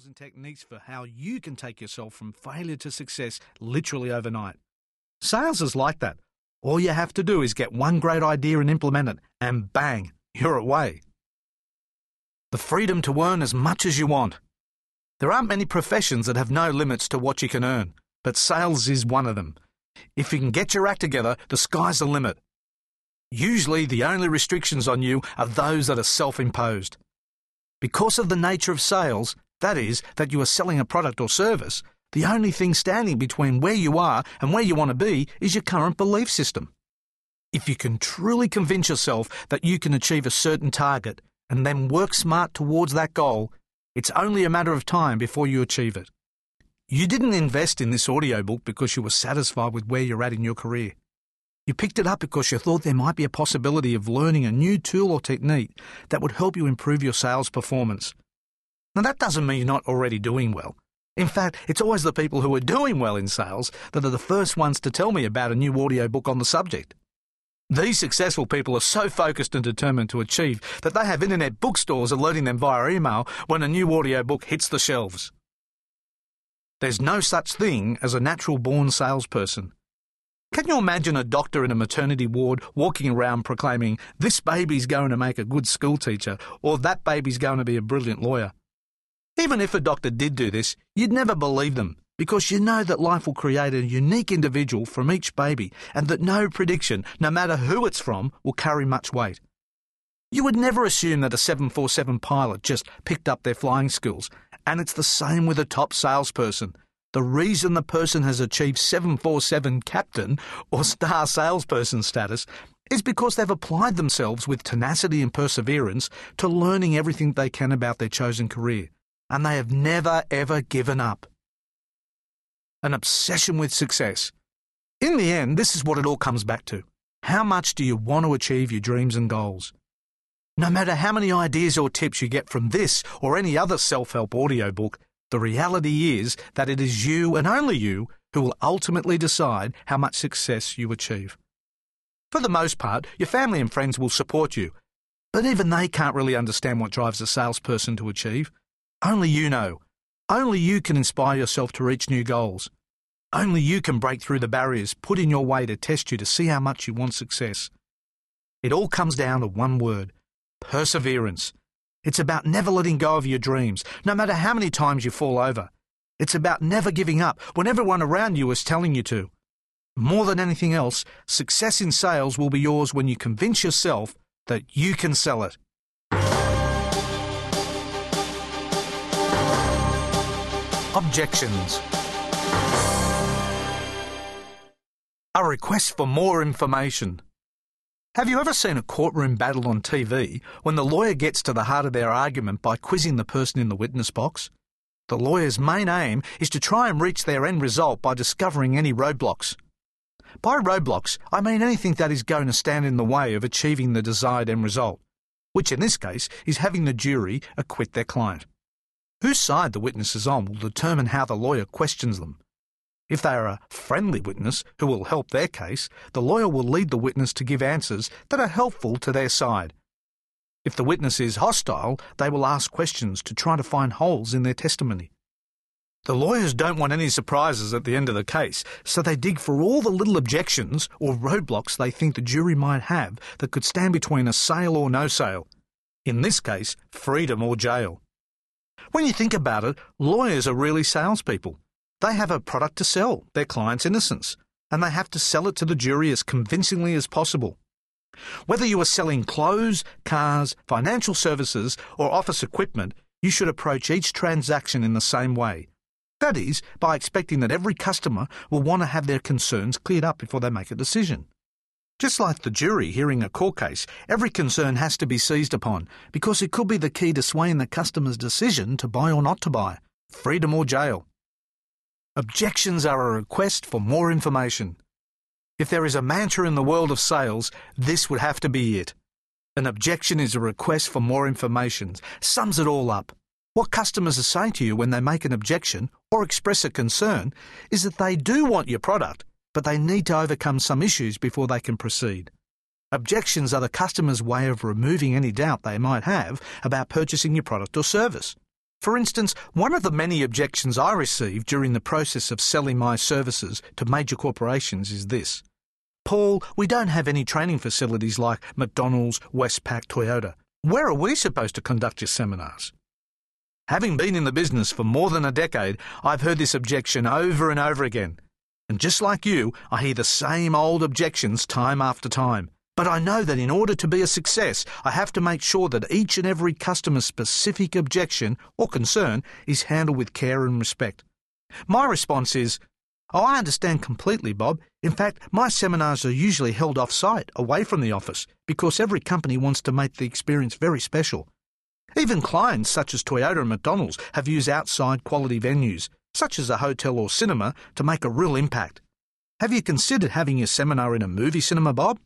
tools and techniques for how you can take yourself from failure to success literally overnight. Sales is like that. All you have to do is get one great idea and implement it, and bang, you're away. The freedom to earn as much as you want. There aren't many professions that have no limits to what you can earn, but sales is one of them. If you can get your act together, the sky's the limit. Usually, the only restrictions on you are those that are self imposed. Because of the nature of sales, that is, that you are selling a product or service, the only thing standing between where you are and where you want to be is your current belief system. If you can truly convince yourself that you can achieve a certain target and then work smart towards that goal, it's only a matter of time before you achieve it. You didn't invest in this audiobook because you were satisfied with where you're at in your career. You picked it up because you thought there might be a possibility of learning a new tool or technique that would help you improve your sales performance. Now, that doesn't mean you're not already doing well. In fact, it's always the people who are doing well in sales that are the first ones to tell me about a new audiobook on the subject. These successful people are so focused and determined to achieve that they have internet bookstores alerting them via email when a new audiobook hits the shelves. There's no such thing as a natural born salesperson. Can you imagine a doctor in a maternity ward walking around proclaiming, this baby's going to make a good schoolteacher, or that baby's going to be a brilliant lawyer? Even if a doctor did do this, you'd never believe them, because you know that life will create a unique individual from each baby, and that no prediction, no matter who it's from, will carry much weight. You would never assume that a 747 pilot just picked up their flying skills, and it's the same with a top salesperson. The reason the person has achieved 747 captain or star salesperson status is because they've applied themselves with tenacity and perseverance to learning everything they can about their chosen career, and they have never ever given up. An obsession with success. In the end, this is what it all comes back to. How much do you want to achieve your dreams and goals? No matter how many ideas or tips you get from this or any other self help audiobook, the reality is that it is you and only you who will ultimately decide how much success you achieve. For the most part, your family and friends will support you, but even they can't really understand what drives a salesperson to achieve. Only you know. Only you can inspire yourself to reach new goals. Only you can break through the barriers put in your way to test you to see how much you want success. It all comes down to one word perseverance. It's about never letting go of your dreams, no matter how many times you fall over. It's about never giving up when everyone around you is telling you to. More than anything else, success in sales will be yours when you convince yourself that you can sell it. Objections. A request for more information. Have you ever seen a courtroom battle on TV when the lawyer gets to the heart of their argument by quizzing the person in the witness box? The lawyer's main aim is to try and reach their end result by discovering any roadblocks. By roadblocks, I mean anything that is going to stand in the way of achieving the desired end result, which in this case is having the jury acquit their client. Whose side the witness is on will determine how the lawyer questions them. If they are a friendly witness who will help their case, the lawyer will lead the witness to give answers that are helpful to their side. If the witness is hostile, they will ask questions to try to find holes in their testimony. The lawyers don't want any surprises at the end of the case, so they dig for all the little objections or roadblocks they think the jury might have that could stand between a sale or no sale. In this case, freedom or jail. When you think about it, lawyers are really salespeople. They have a product to sell, their client's innocence, and they have to sell it to the jury as convincingly as possible. Whether you are selling clothes, cars, financial services, or office equipment, you should approach each transaction in the same way. That is, by expecting that every customer will want to have their concerns cleared up before they make a decision. Just like the jury hearing a court case, every concern has to be seized upon because it could be the key to swaying the customer's decision to buy or not to buy, freedom or jail. Objections are a request for more information. If there is a mantra in the world of sales, this would have to be it. An objection is a request for more information, sums it all up. What customers are saying to you when they make an objection or express a concern is that they do want your product, but they need to overcome some issues before they can proceed. Objections are the customer's way of removing any doubt they might have about purchasing your product or service. For instance, one of the many objections I receive during the process of selling my services to major corporations is this. Paul, we don't have any training facilities like McDonald's, Westpac, Toyota. Where are we supposed to conduct your seminars? Having been in the business for more than a decade, I've heard this objection over and over again. And just like you, I hear the same old objections time after time. But I know that in order to be a success, I have to make sure that each and every customer's specific objection or concern is handled with care and respect. My response is, Oh, I understand completely, Bob. In fact, my seminars are usually held off site, away from the office, because every company wants to make the experience very special. Even clients such as Toyota and McDonald's have used outside quality venues, such as a hotel or cinema, to make a real impact. Have you considered having your seminar in a movie cinema, Bob?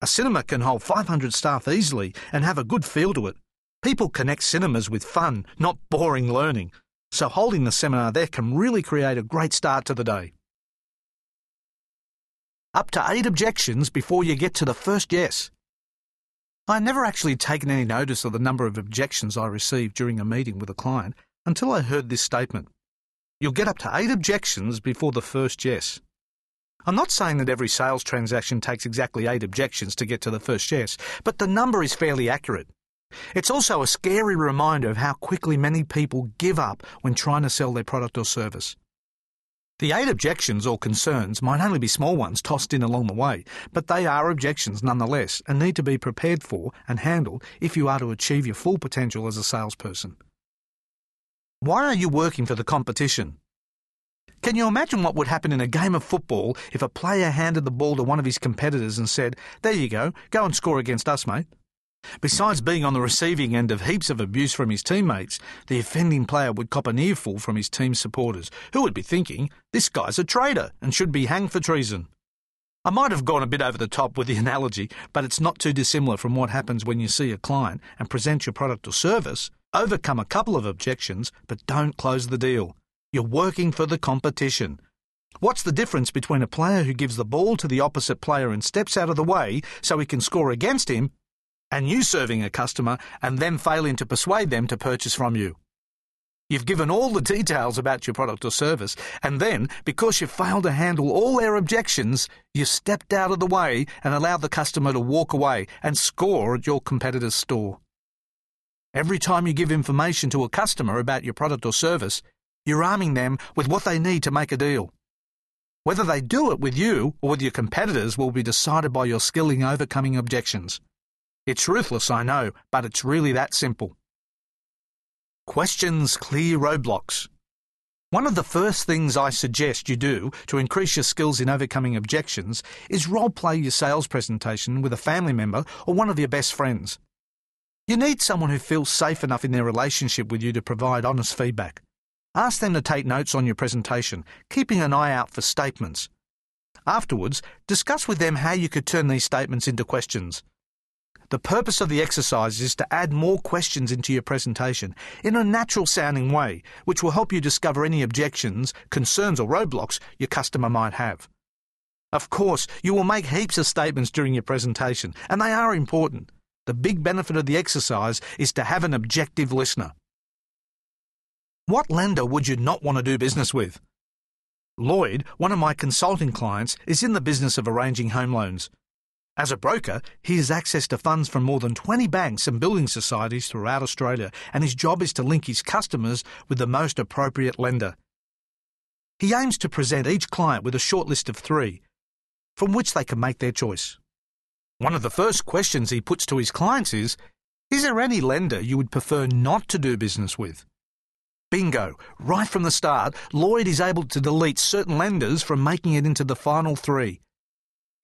A cinema can hold 500 staff easily and have a good feel to it. People connect cinemas with fun, not boring learning, so holding the seminar there can really create a great start to the day up to eight objections before you get to the first yes. I never actually taken any notice of the number of objections I received during a meeting with a client until I heard this statement. You'll get up to eight objections before the first yes. I'm not saying that every sales transaction takes exactly eight objections to get to the first yes, but the number is fairly accurate. It's also a scary reminder of how quickly many people give up when trying to sell their product or service. The eight objections or concerns might only be small ones tossed in along the way, but they are objections nonetheless and need to be prepared for and handled if you are to achieve your full potential as a salesperson. Why are you working for the competition? Can you imagine what would happen in a game of football if a player handed the ball to one of his competitors and said, There you go, go and score against us, mate? Besides being on the receiving end of heaps of abuse from his teammates, the offending player would cop an earful from his team's supporters, who would be thinking, this guy's a traitor and should be hanged for treason. I might have gone a bit over the top with the analogy, but it's not too dissimilar from what happens when you see a client and present your product or service, overcome a couple of objections, but don't close the deal. You're working for the competition. What's the difference between a player who gives the ball to the opposite player and steps out of the way so he can score against him and you serving a customer and them failing to persuade them to purchase from you. You've given all the details about your product or service, and then, because you failed to handle all their objections, you stepped out of the way and allowed the customer to walk away and score at your competitor's store. Every time you give information to a customer about your product or service, you're arming them with what they need to make a deal. Whether they do it with you or with your competitors will be decided by your skill in overcoming objections. It's ruthless, I know, but it's really that simple. Questions clear roadblocks. One of the first things I suggest you do to increase your skills in overcoming objections is role play your sales presentation with a family member or one of your best friends. You need someone who feels safe enough in their relationship with you to provide honest feedback. Ask them to take notes on your presentation, keeping an eye out for statements. Afterwards, discuss with them how you could turn these statements into questions. The purpose of the exercise is to add more questions into your presentation in a natural sounding way, which will help you discover any objections, concerns, or roadblocks your customer might have. Of course, you will make heaps of statements during your presentation, and they are important. The big benefit of the exercise is to have an objective listener. What lender would you not want to do business with? Lloyd, one of my consulting clients, is in the business of arranging home loans. As a broker, he has access to funds from more than 20 banks and building societies throughout Australia, and his job is to link his customers with the most appropriate lender. He aims to present each client with a short list of three, from which they can make their choice. One of the first questions he puts to his clients is Is there any lender you would prefer not to do business with? Bingo! Right from the start, Lloyd is able to delete certain lenders from making it into the final three.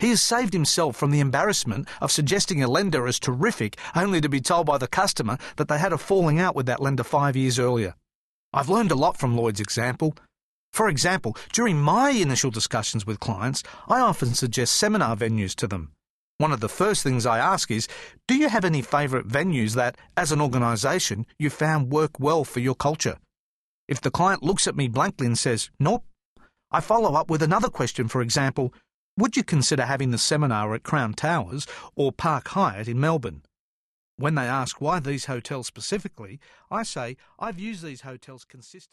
He has saved himself from the embarrassment of suggesting a lender as terrific only to be told by the customer that they had a falling out with that lender five years earlier. I've learned a lot from Lloyd's example. For example, during my initial discussions with clients, I often suggest seminar venues to them. One of the first things I ask is Do you have any favourite venues that, as an organisation, you found work well for your culture? If the client looks at me blankly and says, Nope, I follow up with another question, for example, would you consider having the seminar at Crown Towers or Park Hyatt in Melbourne? When they ask why these hotels specifically, I say I've used these hotels consistently.